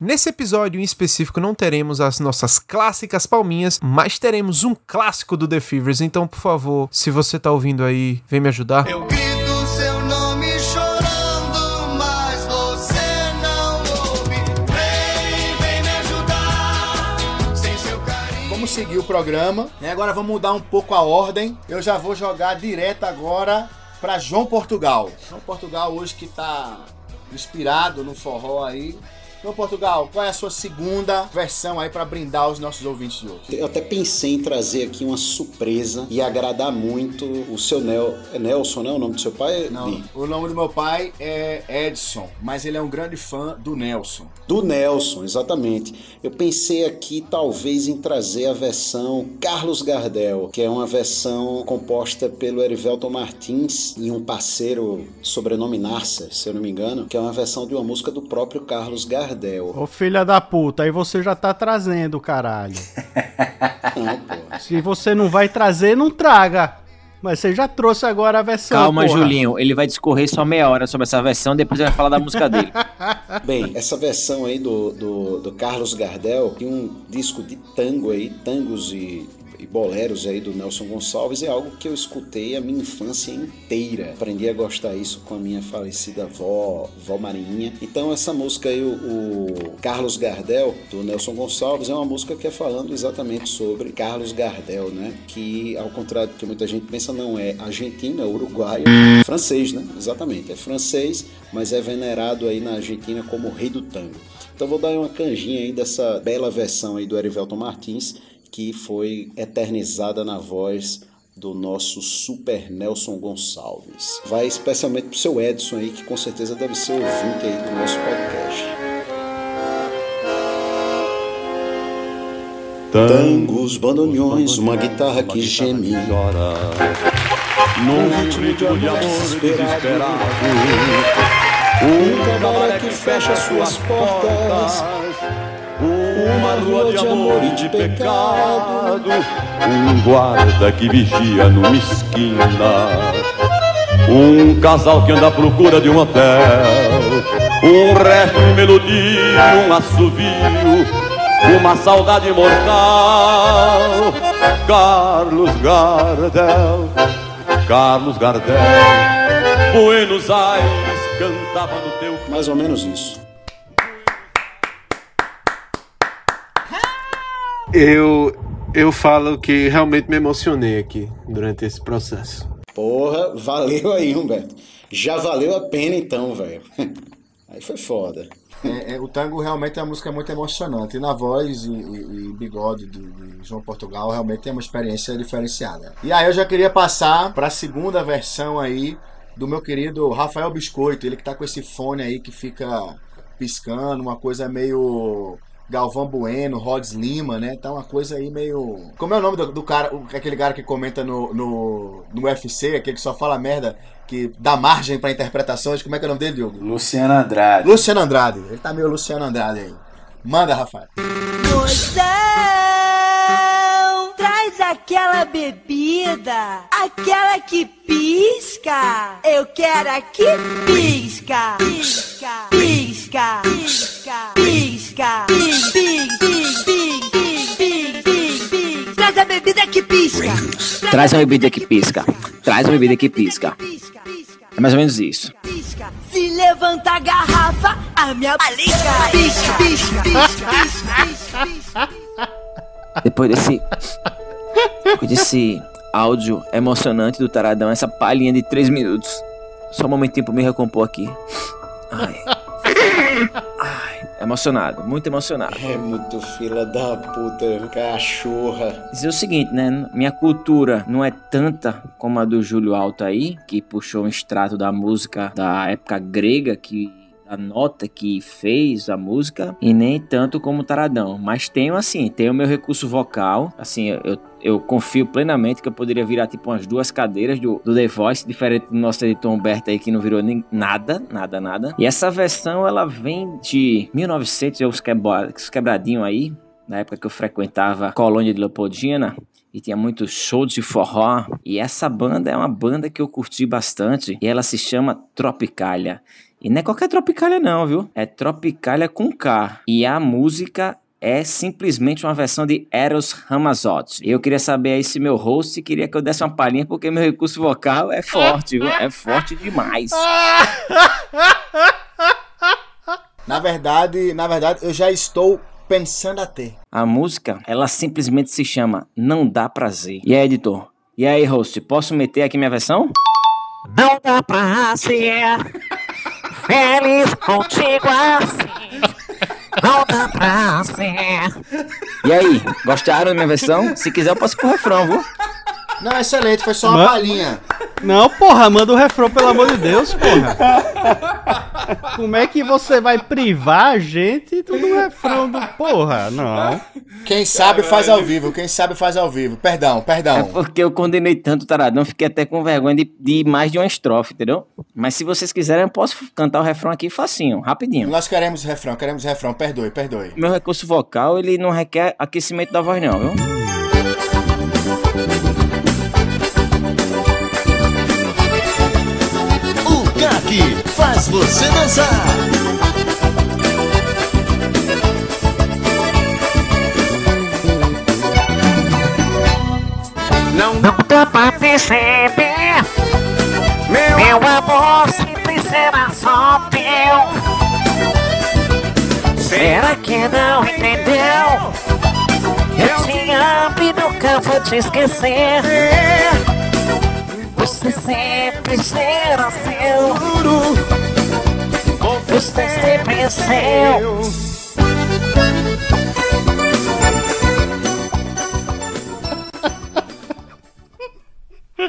Nesse episódio em específico não teremos as nossas clássicas palminhas, mas teremos um clássico do The Fevers. Então, por favor, se você tá ouvindo aí, vem me ajudar. Eu grito seu nome chorando, mas você não ouve. Vem, vem me ajudar, sem seu carinho. Vamos seguir o programa, né? Agora vamos mudar um pouco a ordem. Eu já vou jogar direto agora para João Portugal. João Portugal hoje que tá inspirado no forró aí. João Portugal, qual é a sua segunda versão aí para brindar os nossos ouvintes de hoje? Eu até pensei em trazer aqui uma surpresa e agradar muito o seu Nel... é Nelson, né? O nome do seu pai? Não, o nome do meu pai é Edson, mas ele é um grande fã do Nelson. Do Nelson, exatamente. Eu pensei aqui talvez em trazer a versão Carlos Gardel, que é uma versão composta pelo Erivelton Martins e um parceiro sobrenome Narcer, se eu não me engano, que é uma versão de uma música do próprio Carlos Gardel. Ô filha da puta, aí você já tá trazendo, caralho. Não. Se você não vai trazer, não traga. Mas você já trouxe agora a versão. Calma, porra. Julinho. Ele vai discorrer só meia hora sobre essa versão, depois ele vai falar da música dele. Bem, essa versão aí do, do, do Carlos Gardel, tem um disco de tango aí, tangos e, e boleros aí do Nelson Gonçalves, é algo que eu escutei a minha infância inteira. Aprendi a gostar isso com a minha falecida avó, vó Marinha. Então essa música aí, o, Carlos Gardel, do Nelson Gonçalves, é uma música que é falando exatamente sobre Carlos Gardel, né? Que, ao contrário do que muita gente pensa, não é argentino, é uruguaio, francês, né? Exatamente, é francês, mas é venerado aí na Argentina como rei do tango. Então vou dar uma canjinha aí dessa bela versão aí do Erivelton Martins, que foi eternizada na voz do nosso super Nelson Gonçalves. Vai especialmente pro seu Edson aí, que com certeza deve ser ouvinte aí do nosso podcast. Tangos, bandoneões, uma guitarra que geme. Num ritmo de amor desesperado Um cabaré que fecha suas portas. Uma lua de amor e de pecado. Um guarda que vigia numa esquina. Um casal que anda à procura de um hotel. Um resto de melodia, um assovio Uma saudade mortal. Carlos Gardel Carlos Gardel Buenos Aires cantava no teu Mais ou menos isso. Eu eu falo que realmente me emocionei aqui durante esse processo. Porra, valeu aí, Humberto. Já valeu a pena então, velho. Aí foi foda. É, é, o tango realmente é uma música muito emocionante. E na voz e, e- e bigode de, de João Portugal realmente é uma experiência diferenciada. E aí eu já queria passar para a segunda versão aí do meu querido Rafael Biscoito. Ele que tá com esse fone aí que fica piscando, uma coisa meio Galvão Bueno, Rods Lima, né? Tá uma coisa aí meio. Como é o nome do, do cara, o- aquele cara que comenta no, no, no UFC, aquele que só fala merda, que dá margem para interpretações? Como é que é o nome dele, Diogo? Luciano Andrade. Luciano Andrade. Ele tá meio Luciano Andrade aí. Manda, Rafael. Moção, traz aquela bebida, aquela que pisca. Eu quero a que pisca, pisca, pisca, pisca, pisca, Traz a bebida que pisca. Traz uma bebida que pisca. Traz uma bebida que pisca. É mais ou menos isso. pisca. Se levanta a garrafa, a minha pisca, pisca, pisca, pisca, pisca. Depois desse. Depois desse áudio emocionante do Taradão, essa palhinha de 3 minutos. Só um momentinho pra me recompor aqui. Ai. Emocionado, muito emocionado. É muito fila da puta, cachorra. Dizer o seguinte, né? Minha cultura não é tanta como a do Júlio Alto aí, que puxou um extrato da música da época grega, que a nota que fez a música, e nem tanto como Taradão. Mas tenho assim, tenho meu recurso vocal, assim, eu, eu confio plenamente que eu poderia virar tipo umas duas cadeiras do, do The Voice, diferente do nosso editor Humberto aí que não virou nem nada, nada, nada. E essa versão ela vem de 1900 e os quebra- os quebradinhos aí, na época que eu frequentava colônia de Leopoldina, e tinha muitos shows de forró. E essa banda é uma banda que eu curti bastante, e ela se chama Tropicália. E não é qualquer Tropicália não, viu? É Tropicália com K. E a música é simplesmente uma versão de Eros Ramazzotti. E eu queria saber aí se meu host queria que eu desse uma palhinha, porque meu recurso vocal é forte, viu? É forte demais. Na verdade, na verdade, eu já estou pensando até. A música, ela simplesmente se chama Não Dá Prazer. E aí, editor? E aí, host, posso meter aqui minha versão? Não dá pra ser feliz contigo assim. Não dá pra ser. E aí, gostaram da minha versão? Se quiser, eu posso ir pro refrão, viu? Não, excelente, foi só uma Mas- palhinha. Não, porra, manda o refrão, pelo amor de Deus, porra. Como é que você vai privar a gente do refrão do porra? Não. Quem sabe faz ao vivo, quem sabe faz ao vivo. Perdão, É perdão. porque eu condenei tanto o Taradão, fiquei até com vergonha de, de mais de uma estrofe, entendeu? Mas se vocês quiserem, eu posso cantar o refrão aqui facinho, rapidinho. Nós queremos refrão, queremos refrão. Perdoe, perdoe. Meu recurso vocal, ele não requer aquecimento da voz não, viu? Faz você dançar. Não dá pra perceber. Meu amor sempre será só teu. Será que não entendeu? Eu te amo e nunca vou te esquecer. Você sempre será seu. Você sempre é seu.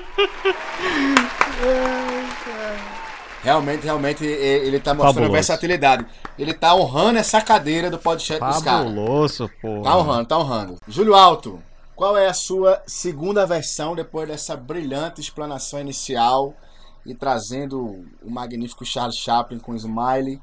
Realmente, realmente, ele tá mostrando Fabuloso. versatilidade. Ele tá honrando essa cadeira do podcast dos caras. Fabuloso, porra. Tá honrando, tá honrando. Júlio Alto, qual é a sua segunda versão depois dessa brilhante explanação inicial e trazendo o magnífico Charles Chaplin com Smiley? O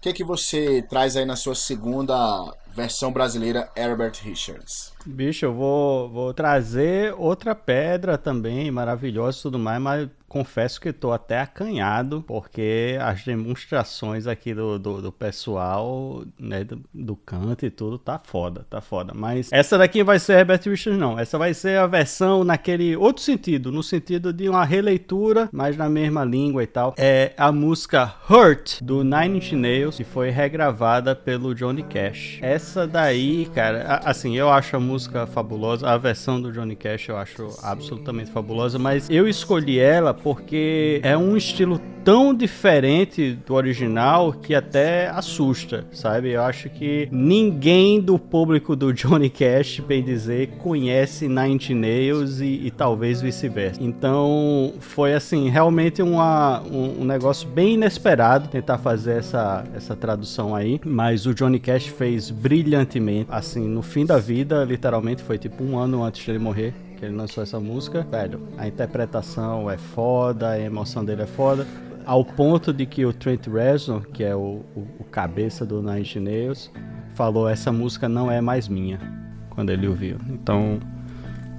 que, que você traz aí na sua segunda versão brasileira, Herbert Richards? Bicho, eu vou, vou trazer outra pedra também, maravilhosa e tudo mais, mas confesso que tô até acanhado, porque as demonstrações aqui do, do, do pessoal, né, do, do canto e tudo, tá foda, tá foda. Mas essa daqui vai ser Herbert Richards, não. Essa vai ser a versão naquele outro sentido, no sentido de uma releitura, mas na mesma língua e tal. É a música Hurt, do Nine Inch Nails, que foi regravada pelo Johnny Cash. Essa daí, cara, a- assim, eu acho a música fabulosa, a versão do Johnny Cash eu acho absolutamente fabulosa, mas eu escolhi ela porque é um estilo tão diferente do original que até assusta, sabe? Eu acho que ninguém do público do Johnny Cash, bem dizer, conhece Nine Nails e, e talvez vice-versa. Então, foi assim, realmente uma, um, um negócio bem inesperado tentar fazer essa, essa tradução aí, mas o Johnny Cash fez brilhantemente, assim, no fim da vida, literalmente, foi tipo um ano antes dele morrer que ele lançou essa música, velho, a interpretação é foda, a emoção dele é foda, ao ponto de que o Trent Reznor, que é o, o, o cabeça do Nine Inch Nails, falou essa música não é mais minha, quando ele ouviu. Então,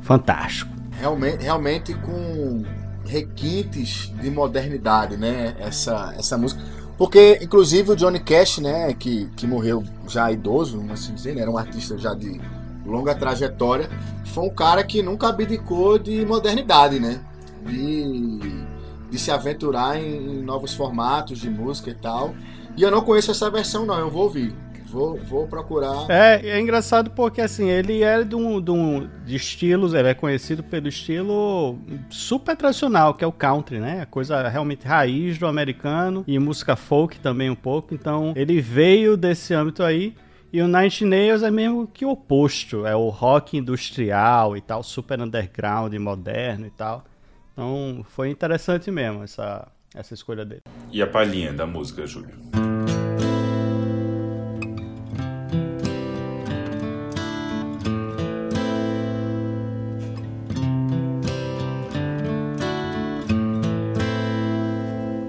fantástico. Realmente, realmente com requintes de modernidade, né? Essa, essa música. Porque, inclusive, o Johnny Cash, né, que, que morreu já idoso, assim dizer, né, era um artista já de longa trajetória, foi um cara que nunca abdicou de modernidade, né? De, de se aventurar em, em novos formatos de música e tal. E eu não conheço essa versão, não, eu vou ouvir. Vou, vou procurar. É, é engraçado porque assim, ele é de um, de um de estilos, ele é conhecido pelo estilo super tradicional, que é o country, né? A coisa realmente raiz do americano e música folk também um pouco. Então, ele veio desse âmbito aí. E o Nine Nails é mesmo que o oposto, é o rock industrial e tal, super underground, moderno e tal. Então, foi interessante mesmo essa essa escolha dele. E a palhinha da música, Júlio?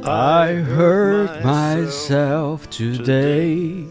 I hurt myself today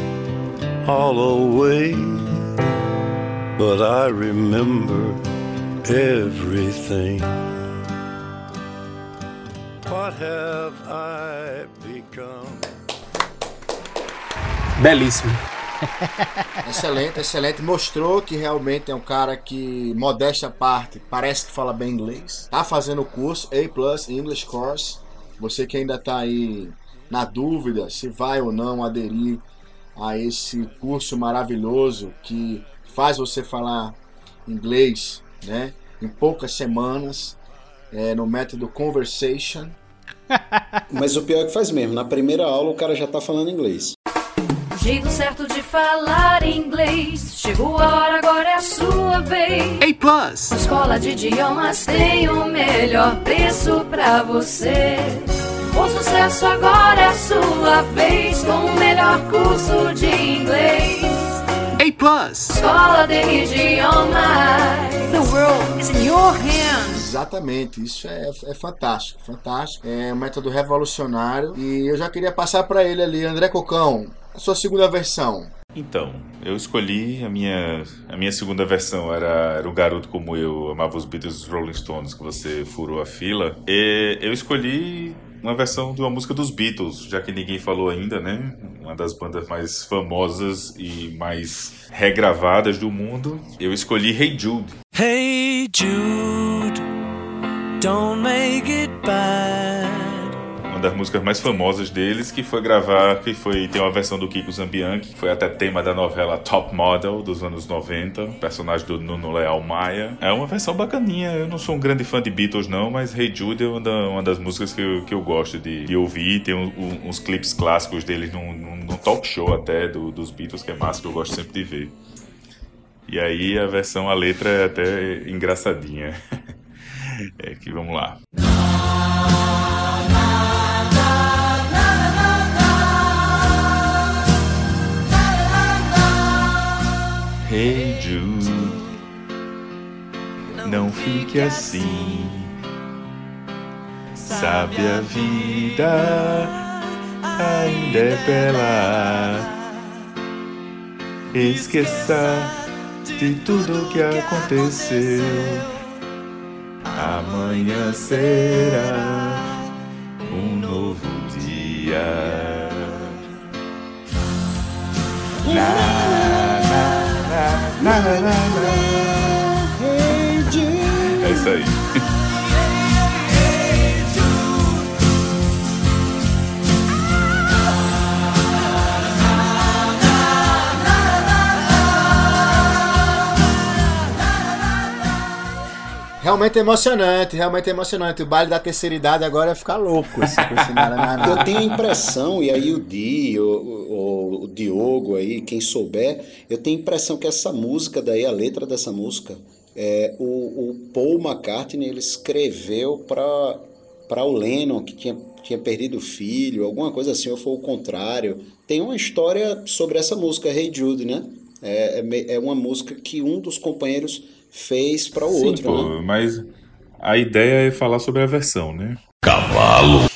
all away. But I remember everything. What have I become? Belíssimo. Excelente, excelente. Mostrou que realmente é um cara que, modéstia à parte, parece que fala bem inglês. Tá fazendo o curso A Plus English Course. Você que ainda tá aí na dúvida se vai ou não aderir a esse curso maravilhoso que faz você falar inglês, né? Em poucas semanas, é, no método Conversation. Mas o pior é que faz mesmo. Na primeira aula o cara já tá falando inglês. O jeito certo de falar inglês. Chegou a hora, agora é a sua vez. A Plus. Escola de idiomas tem o melhor preço pra você. O sucesso agora é a sua vez. Com o melhor curso de inglês. A Plus. Escola de idiomas. The world is in your hands. Exatamente, isso é, é fantástico, fantástico. É um método revolucionário. E eu já queria passar para ele ali, André Cocão, a sua segunda versão. Então, eu escolhi a minha, a minha segunda versão, era, era um garoto como eu, amava os Beatles e os Rolling Stones, que você furou a fila. E eu escolhi uma versão de uma música dos Beatles, já que ninguém falou ainda, né? Uma das bandas mais famosas e mais regravadas do mundo. Eu escolhi Hey Jude. Hey Jude, don't make it bad. Das músicas mais famosas deles, que foi gravar, que foi tem uma versão do Kiko Zambianchi, que foi até tema da novela Top Model dos anos 90, personagem do Nuno Leal Maia. É uma versão bacaninha. Eu não sou um grande fã de Beatles não, mas Hey Jude é uma, da- uma das músicas que eu, que eu gosto de, de ouvir. Tem um- um- uns clipes clássicos deles num- num talk show até do- dos Beatles, que é massa, que eu gosto sempre de ver. E aí a versão, a letra é até engraçadinha. É que vamos lá. Hey Jude, não fique assim. Sabe a vida ainda é bela. Esqueça de tudo que aconteceu. Amanhã será um novo dia. Na, É isso aí. Realmente é emocionante, realmente é emocionante. O baile da terceira idade agora é ficar louco. Com esse. Eu tenho a impressão, e aí o Di, o, o, o Diogo aí, quem souber, eu tenho a impressão que essa música daí, a letra dessa música, é, o, o Paul McCartney ele escreveu para para o Lennon, que tinha, tinha perdido o filho, alguma coisa assim, ou foi o contrário. Tem uma história sobre essa música, Hey Jude, né? É, é, é uma música que um dos companheiros fez para o Sim, outro, pô, né? mas a ideia é falar sobre a versão, né?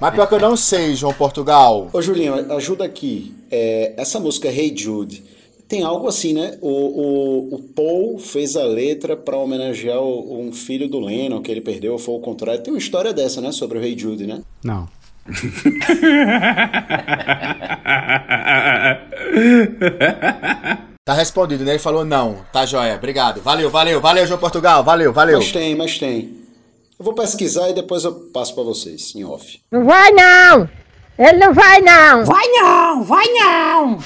Mas pior que eu não sei, João Portugal. Ô Julinho, ajuda aqui. É, essa música Hey Jude tem algo assim, né? O, o, o Paul fez a letra para homenagear o- um filho do Lennon que ele perdeu, ou foi o contrário. Tem uma história dessa, né? Sobre o Hey Jude, né? Não. Tá respondido, né? Ele falou não. Tá joia. Obrigado. Valeu, valeu, valeu, João Portugal. Valeu, valeu. Mas tem, mas tem. Eu vou pesquisar e depois eu passo para vocês, em off. Não vai não! Ele não vai não! Vai não, vai não!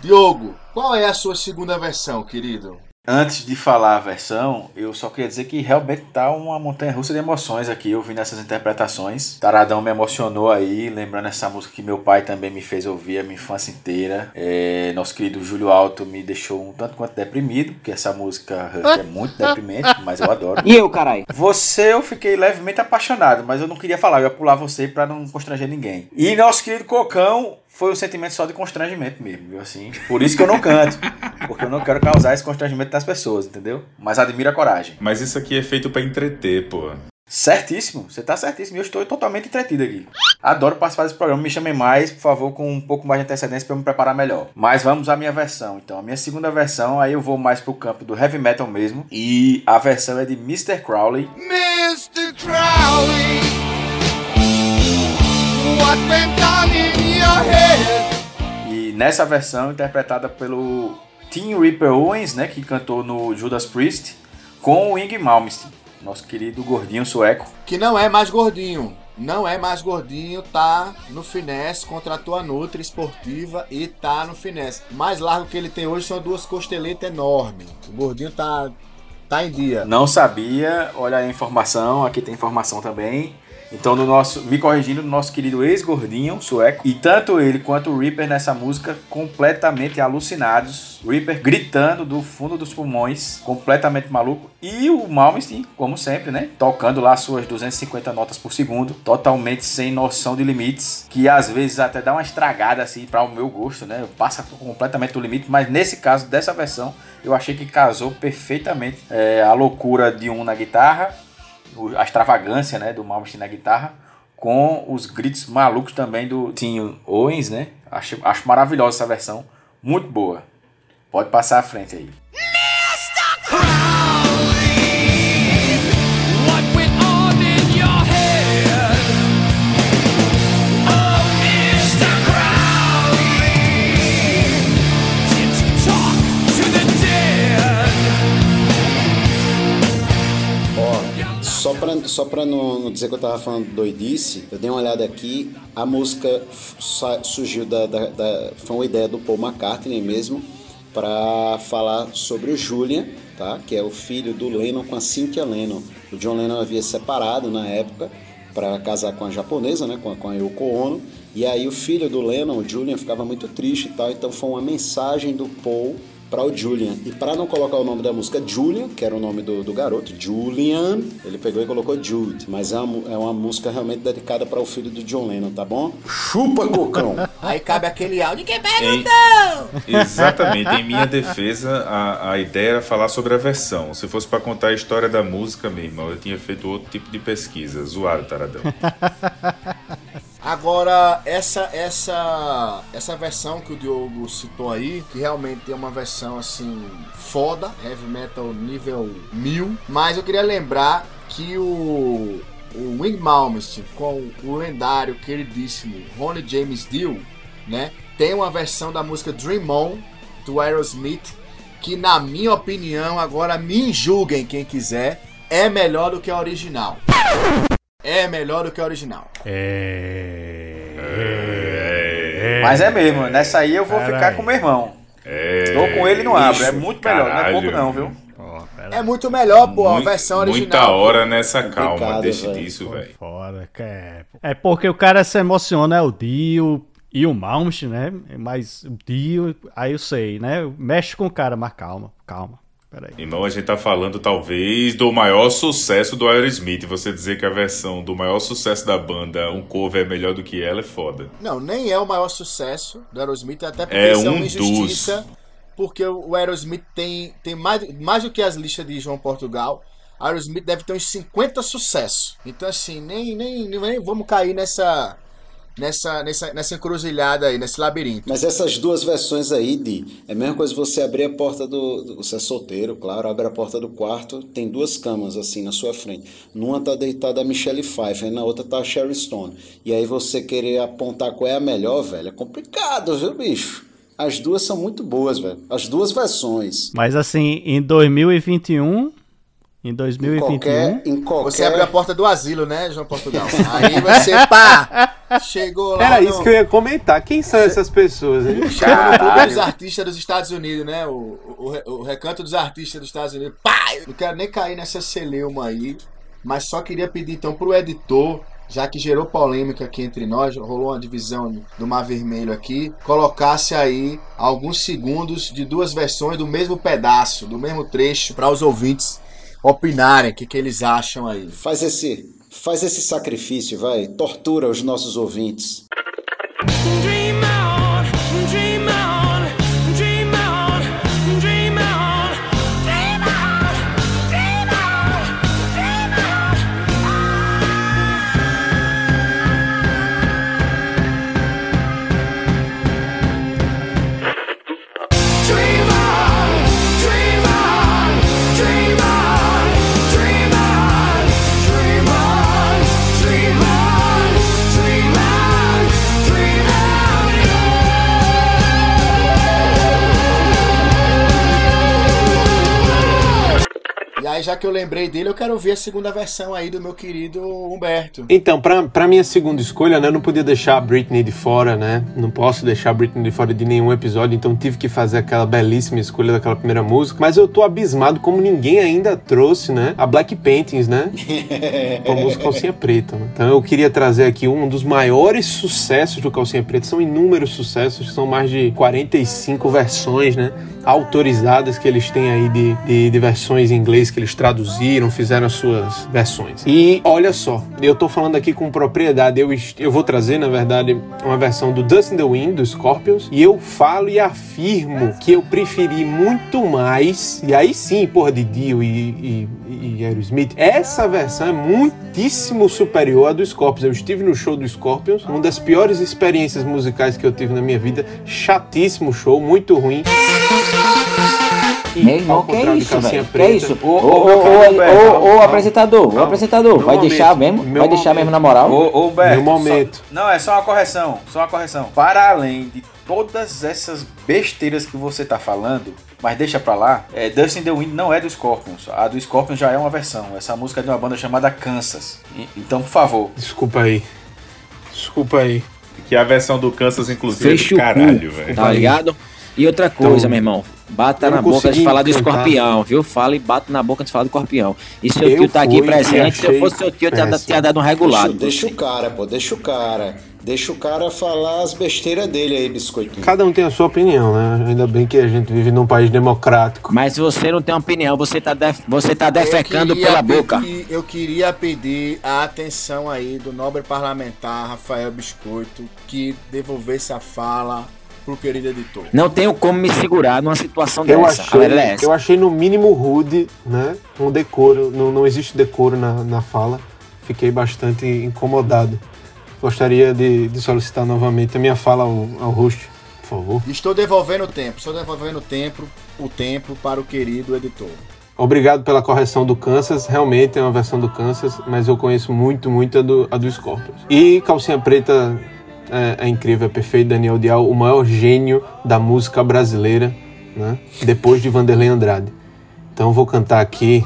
Diogo, qual é a sua segunda versão, querido? Antes de falar a versão, eu só queria dizer que realmente tá uma montanha russa de emoções aqui, ouvindo essas interpretações. Taradão me emocionou aí, lembrando essa música que meu pai também me fez ouvir a minha infância inteira. É, nosso querido Júlio Alto me deixou um tanto quanto deprimido, porque essa música é muito deprimente, mas eu adoro. E eu, caralho? Você eu fiquei levemente apaixonado, mas eu não queria falar, eu ia pular você pra não constranger ninguém. E nosso querido Cocão foi um sentimento só de constrangimento mesmo, viu? Assim, por isso que eu não canto, porque eu não quero causar esse constrangimento das pessoas, entendeu? Mas admiro a coragem. Mas isso aqui é feito pra entreter, pô. Certíssimo, você tá certíssimo. Eu estou totalmente entretido aqui. Adoro participar desse programa. Me chamem mais, por favor, com um pouco mais de antecedência para eu me preparar melhor. Mas vamos à minha versão. Então, a minha segunda versão, aí eu vou mais pro campo do heavy metal mesmo. E a versão é de Mr. Crowley. Mr. Crowley, what went on? E nessa versão, interpretada pelo Tim Ripper Owens, né, que cantou no Judas Priest, com o Ing Malmsteen, nosso querido gordinho sueco. Que não é mais gordinho. Não é mais gordinho, tá no finesse, contratou a Nutri Esportiva e tá no finesse. Mais largo que ele tem hoje são duas costeletas enormes. O gordinho tá, tá em dia. Não sabia, olha a informação, aqui tem informação também. Então, do nosso, me corrigindo, do nosso querido ex-gordinho sueco. E tanto ele quanto o Reaper nessa música completamente alucinados. Reaper gritando do fundo dos pulmões, completamente maluco. E o Malmsteen, como sempre, né? Tocando lá suas 250 notas por segundo, totalmente sem noção de limites, que às vezes até dá uma estragada assim para o meu gosto, né? Passa completamente do limite, mas nesse caso dessa versão, eu achei que casou perfeitamente é, a loucura de um na guitarra o- a extravagância né, do Malmsteen na guitarra com os gritos malucos também do Tim Owens, né? Acho, acho maravilhosa essa versão, muito boa. Pode passar à frente aí. What pra, só pra não, não dizer que eu tava falando doidice, eu dei uma olhada aqui, a música surgiu da, da- da- Foi uma ideia do Paul McCartney mesmo, pra falar sobre o Julian, tá? Que é o filho do Lennon com a Cynthia Lennon. O John Lennon havia separado na época para casar com a japonesa, né? Com a, com a Yoko Ono. E aí o filho do Lennon, o Julian, ficava muito triste e tal, então foi uma mensagem do Paul para o Julian. E para não colocar o nome da música Julian, que era o nome do, do garoto, Julian, ele pegou e colocou Jude. Mas é uma, é uma música realmente dedicada para o filho do John Lennon, tá bom? Chupa, cocão! Aí cabe aquele áudio que Em- perguntou! Exatamente. Em minha defesa, a, a ideia era falar sobre a versão. Se fosse pra contar a história da música mesmo, eu tinha feito outro tipo de pesquisa. Zoado, taradão. Agora, essa essa essa versão que o Diogo citou aí, que realmente é uma versão assim foda, heavy metal nível 1000, mas eu queria lembrar que o o Wing Malmsteen com o lendário queridíssimo Ronnie James Dio, né? Tem uma versão da música Dream On do Aerosmith que na minha opinião, agora me julguem quem quiser, é melhor do que a original. É melhor do que a original. Mas é mesmo, nessa aí eu vou ficar com o meu irmão. Estou com ele no abro, é muito melhor, não é pouco caralho. não, viu? É muito melhor, pô, a Muito- versão original. Muita hora nessa calma. Deixa velho. disso, velho. Fora, que é... é porque o cara se emociona, é o Dio e o Malmsteen, né? Mas o Dio, aí eu sei, né? Mexe com o cara, mas calma, calma. Peraí. Irmão, a gente tá falando talvez do maior sucesso do Aerosmith. Você dizer que a versão do maior sucesso da banda, um cover é melhor do que ela, é foda. Não, nem é o maior sucesso do Aerosmith, até porque É isso é um uma dos. injustiça. Porque o Aerosmith tem, tem mais, mais do que as listas de João Portugal. Aerosmith deve ter uns 50 sucessos. Então, assim, nem, nem, nem vamos cair nessa, nessa, nessa, nessa encruzilhada aí, nesse labirinto. Mas essas duas versões aí, Di, é a mesma coisa você abrir a porta do, do- Você é solteiro, claro, abre a porta do quarto, tem duas camas assim na sua frente. Numa tá deitada a Michelle Pfeiffer, e na outra tá a Sherry Stone. E aí você querer apontar qual é a melhor, velho, é complicado, viu, bicho? As duas são muito boas, velho. As duas versões. Mas assim, em 2021, Em 2021. Qualquer, em qualquer... Você abriu a porta do asilo, né, João Portugal? Aí você, pá, chegou lá Era no... isso que eu ia comentar. Quem são essas pessoas? no clube Caralho. dos artistas dos Estados Unidos, né? O, o, o recanto dos artistas dos Estados Unidos. Pá! Não quero nem cair nessa celeuma aí, mas só queria pedir então pro editor, já que gerou polêmica aqui entre nós, rolou uma divisão do Mar Vermelho aqui, colocasse aí alguns segundos de duas versões do mesmo pedaço, do mesmo trecho, para os ouvintes opinarem o que, que eles acham aí. Faz esse, faz esse sacrifício, vai. Tortura os nossos ouvintes. Dream on, Já que eu lembrei dele, eu quero ouvir a segunda versão aí do meu querido Humberto. Então, pra, pra minha segunda escolha, né, eu não podia deixar a Britney de fora, né? Não posso deixar a Britney de fora de nenhum episódio, então tive que fazer aquela belíssima escolha daquela primeira música. Mas eu tô abismado como ninguém ainda trouxe, né? A Black Paintings, né? Com a música Calcinha Preta. né? Então eu queria trazer aqui um dos maiores sucessos do Calcinha Preta. São inúmeros sucessos, são mais de 45 versões, né? Autorizadas que eles têm aí de, de, de versões em inglês que eles traduziram, fizeram as suas versões. E olha só, eu tô falando aqui com propriedade. Eu, eu vou trazer, na verdade, uma versão do Dust in the Wind, do Scorpions. E eu falo e afirmo que eu preferi muito mais. E aí sim, porra, de Dio e, e, e Aerosmith. Essa versão é muitíssimo superior à do Scorpions. Eu estive no show do Scorpions, uma das piores experiências musicais que eu tive na minha vida. Chatíssimo show, muito ruim. Meu irmão, que é isso, velho? Que é isso? Ô, Ô, ô, apresentador, ô, apresentador, vai momento, deixar mesmo? Vai deixar mesmo na moral? Ô, ô Beto, Meu momento. só- não, é só uma correção. Só uma correção. Para além de todas essas besteiras que você tá falando, mas deixa pra lá, é, Dust in the Wind não é do Scorpions. A do Scorpions já é uma versão. Essa música é de uma banda chamada Kansas. E- então, por favor. Desculpa aí. Desculpa aí. Que a versão do Kansas, inclusive, é Fecha do o caralho, cu, velho. tá ligado? E outra coisa, Então, meu irmão. Bata na boca de falar do escorpião, viu? Fala e bata na boca de falar do escorpião. E seu Eu tio tá aqui presente, se eu fosse seu tio, eu tinha, tinha dado um Deixa, regulado. deixa o cara, pô, deixa o cara. Deixa o cara falar as besteiras dele aí, biscoitinho. Cada um tem a sua opinião, né? Ainda bem que a gente vive num país democrático. Mas se você não tem uma opinião, você tá, def- você tá defecando pela boca. eu queria pedir a atenção aí do nobre parlamentar Rafael Biscoito que devolvesse a fala pro querido editor. Não tenho como me segurar numa situação Eu dessa. Achei, é eu achei no mínimo rude, né? Um decoro, não, não existe decoro na, na fala. Fiquei bastante incomodado. Gostaria de, de solicitar novamente a minha fala ao, ao host, por favor. Estou devolvendo o tempo, estou devolvendo o tempo, o tempo para o querido editor. Obrigado pela correção do Kansas. Realmente é uma versão do Kansas, mas eu conheço muito, muito a do, a do Scorpions. E Calcinha Preta é, é incrível, é perfeito. Daniel Dial, o maior gênio da música brasileira, né? Depois de Vanderlei Andrade. Então eu vou cantar aqui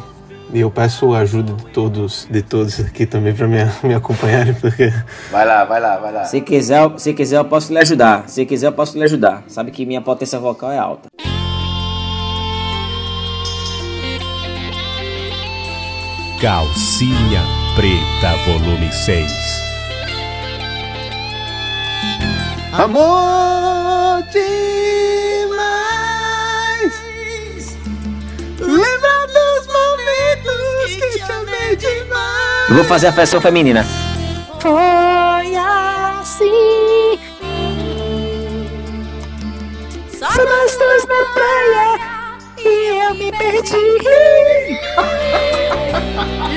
e eu peço a ajuda de todos, de todos aqui também para me, me acompanharem, porque Vai lá, vai lá, vai lá. Se quiser, se quiser, eu posso lhe ajudar. Se quiser, eu posso lhe ajudar. Sabe que minha potência vocal é alta. Calcinha Preta, volume 6. Amor demais. Lembra dos momentos que te amei demais. Eu vou fazer a versão feminina. Foi assim. Só nós dois na praia e eu me perdi.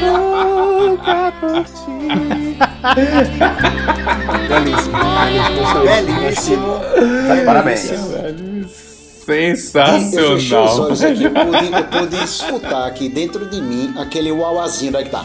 Louca por ti. Belíssimo. Parabéns. Eu fechei os Sensacional. olhos aqui, eu pude, eu pude escutar aqui dentro de mim aquele uauazinho que tá.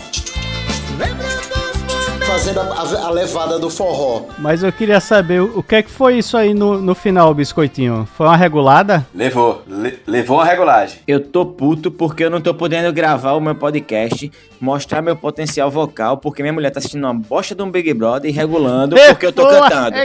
Fazendo a, a- a levada do forró. Mas eu queria saber o que é que foi isso aí no, no final, Biscoitinho? Foi uma regulada? Levou, le- levou uma regulagem. Eu tô puto porque eu não tô podendo gravar o meu podcast, mostrar meu potencial vocal, porque minha mulher tá assistindo uma bosta de um Big Brother e regulando porque eu tô cantando.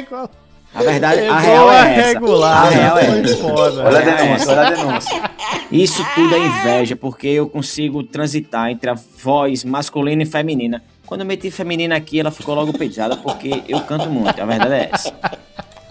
A verdade, a Boa real é essa. A real é essa. Olha a é denúncia, olha a denúncia. Isso tudo é inveja, porque eu consigo transitar entre a voz masculina e feminina. Quando eu meti feminina aqui, ela ficou logo pediada, porque eu canto muito. A verdade é essa.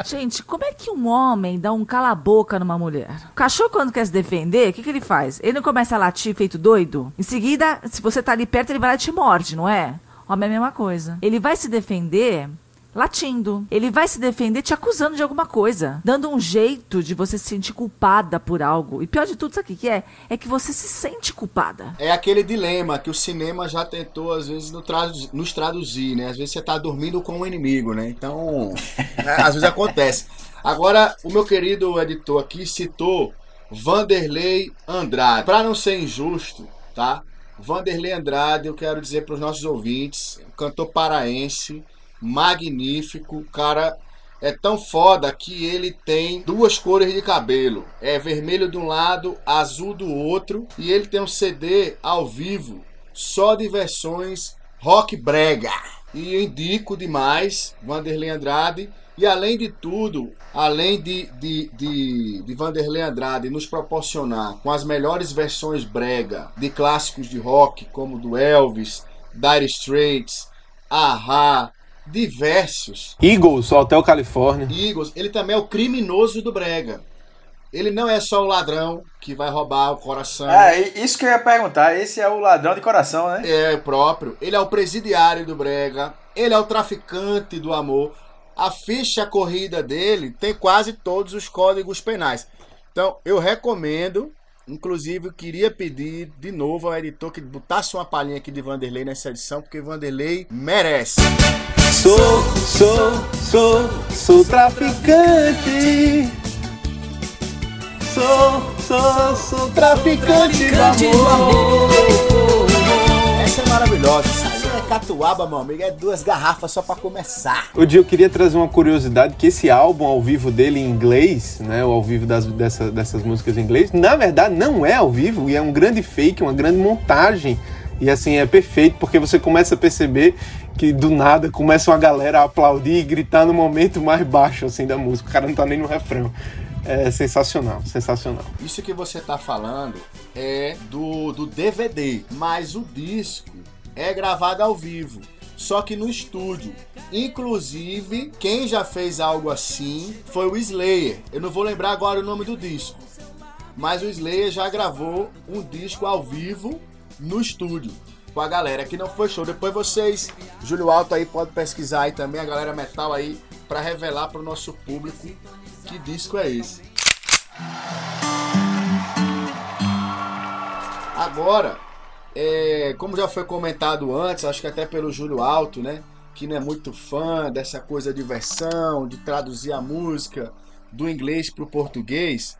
Gente, como é que um homem dá um cala-boca numa mulher? O cachorro, quando quer se defender, o que, que ele faz? Ele não começa a latir feito doido? Em seguida, se você tá ali perto, ele vai lá e te morde, não é? Homem é a mesma coisa. Ele vai se defender latindo. Ele vai se defender te acusando de alguma coisa, dando um jeito de você se sentir culpada por algo. E pior de tudo, sabe o que é? É que você se sente culpada. É aquele dilema que o cinema já tentou, às vezes, no nos traduzir, né? Às vezes você tá dormindo com o inimigo, né? Então, né, às vezes acontece. Agora, o meu querido editor aqui citou Vanderlei Andrade. Para não ser injusto, tá? Vanderlei Andrade, eu quero dizer para os nossos ouvintes, cantor paraense, magnífico, cara é tão foda que ele tem duas cores de cabelo. É vermelho de um lado, azul do outro. E ele tem um CD ao vivo só de versões rock brega. E indico demais Vanderlei Andrade. E além de tudo, além de, de, de, de Vanderlei Andrade nos proporcionar com as melhores versões brega de clássicos de rock, como do Elvis, Dire Straits, Ahá, diversos. Eagles, Hotel Califórnia. Eagles, ele também é o criminoso do brega. Ele não é só o ladrão que vai roubar o coração. É, isso que eu ia perguntar. Esse é o ladrão de coração, né? É próprio. Ele é o presidiário do brega. Ele é o traficante do amor. A ficha corrida dele tem quase todos os códigos penais. Então, eu recomendo. Inclusive, eu queria pedir de novo ao editor que botasse uma palhinha aqui de Vanderlei nessa edição, porque Vanderlei merece. Sou, sou, sou, sou traficante. Sou, sou, sou traficante do amor. Essa é maravilhosa. Catuaba, meu amigo. É duas garrafas só pra começar. O dia eu queria trazer uma curiosidade que esse álbum ao vivo dele em inglês, né, o ao vivo das, dessa- dessas músicas em inglês, na verdade não é ao vivo e é um grande fake, uma grande montagem. E assim é perfeito porque você começa a perceber que do nada começa uma galera a aplaudir e gritar no momento mais baixo assim da música. O cara não tá nem no refrão. É sensacional, sensacional. Isso que você tá falando é do, do DVD, mas o disco é gravado ao vivo, só que no estúdio. Inclusive, quem já fez algo assim foi o Slayer. Eu não vou lembrar agora o nome do disco, mas o Slayer já gravou um disco ao vivo no estúdio. Com a galera que não foi show. Depois vocês, Júlio Alto aí, pode pesquisar aí também, a galera metal aí, para revelar pro nosso público que disco é esse. Agora, é, como já foi comentado antes, acho que até pelo Júlio Alto, né? Que não é muito fã dessa coisa de versão, de traduzir a música do inglês para o português.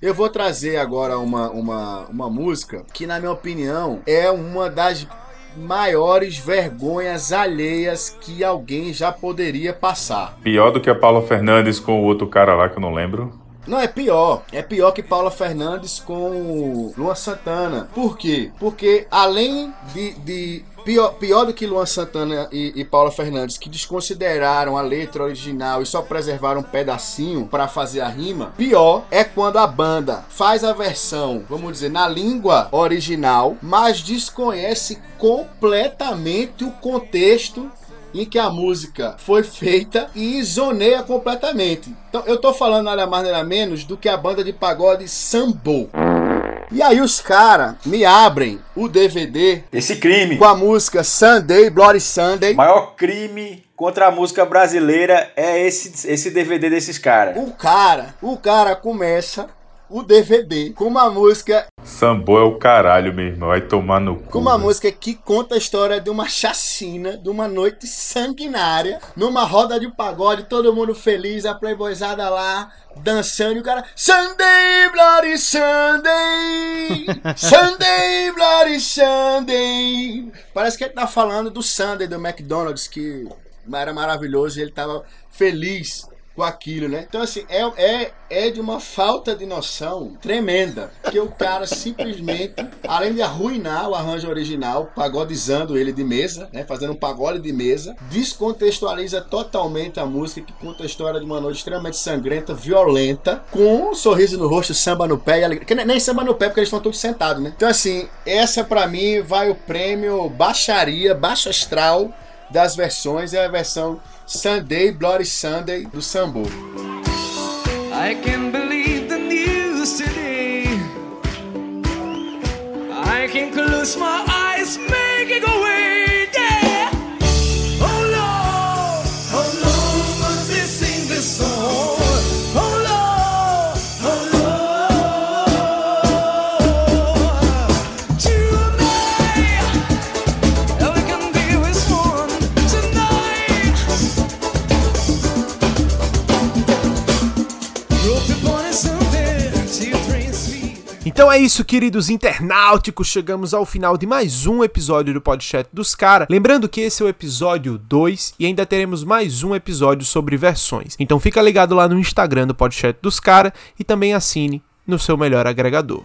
Eu vou trazer agora uma, uma, uma música que, na minha opinião, é uma das maiores vergonhas alheias que alguém já poderia passar. Pior do que a Paula Fernandes com o outro cara lá que eu não lembro. Não, é pior. É pior que Paula Fernandes com Luan Santana. Por quê? Porque além de. de pior, pior do que Luan Santana e, e Paula Fernandes, que desconsideraram a letra original e só preservaram um pedacinho para fazer a rima, pior é quando a banda faz a versão, vamos dizer, na língua original, mas desconhece completamente o contexto em que a música foi feita e isoneia completamente. Então eu tô falando nada mais nada menos do que a banda de pagode Sambo. E aí os caras me abrem o DVD Esse crime. com a música Sunday, Bloody Sunday. O maior crime contra a música brasileira é esse, esse DVD desses caras. O cara, o cara começa o DVD com uma música Sambô é o caralho, meu irmão. Vai tomar no cu. com uma música que conta a história de uma chacina, de uma noite sanguinária, numa roda de pagode, todo mundo feliz, a playboyzada lá, dançando, e o cara, Sunday, Bloody Sunday, Sunday, Bloody Sunday. Parece que ele tá falando do Sunday do McDonald's, que era maravilhoso e ele tava feliz com aquilo, né? Então, assim, é, é, é de uma falta de noção tremenda. Que o cara simplesmente, além de arruinar o arranjo original, pagodizando ele de mesa, né? Fazendo um pagode de mesa, descontextualiza totalmente a música que conta a história de uma noite extremamente sangrenta, violenta, com um sorriso no rosto, samba no pé e alegria. Que nem- nem samba no pé, porque eles estão todos sentados, né? Então, assim, essa pra mim vai o prêmio baixaria, baixo astral das versões, é a versão Sunday, Bloody Sunday do Sambo. I can believe the news today. I can close my eyes, é isso, queridos internauticos. Chegamos ao final de mais um episódio do Podchat dos Cara. Lembrando que esse é o episódio 2 e ainda teremos mais um episódio sobre versões. Então fica ligado lá no Instagram do Podchat dos Cara e também assine no seu melhor agregador.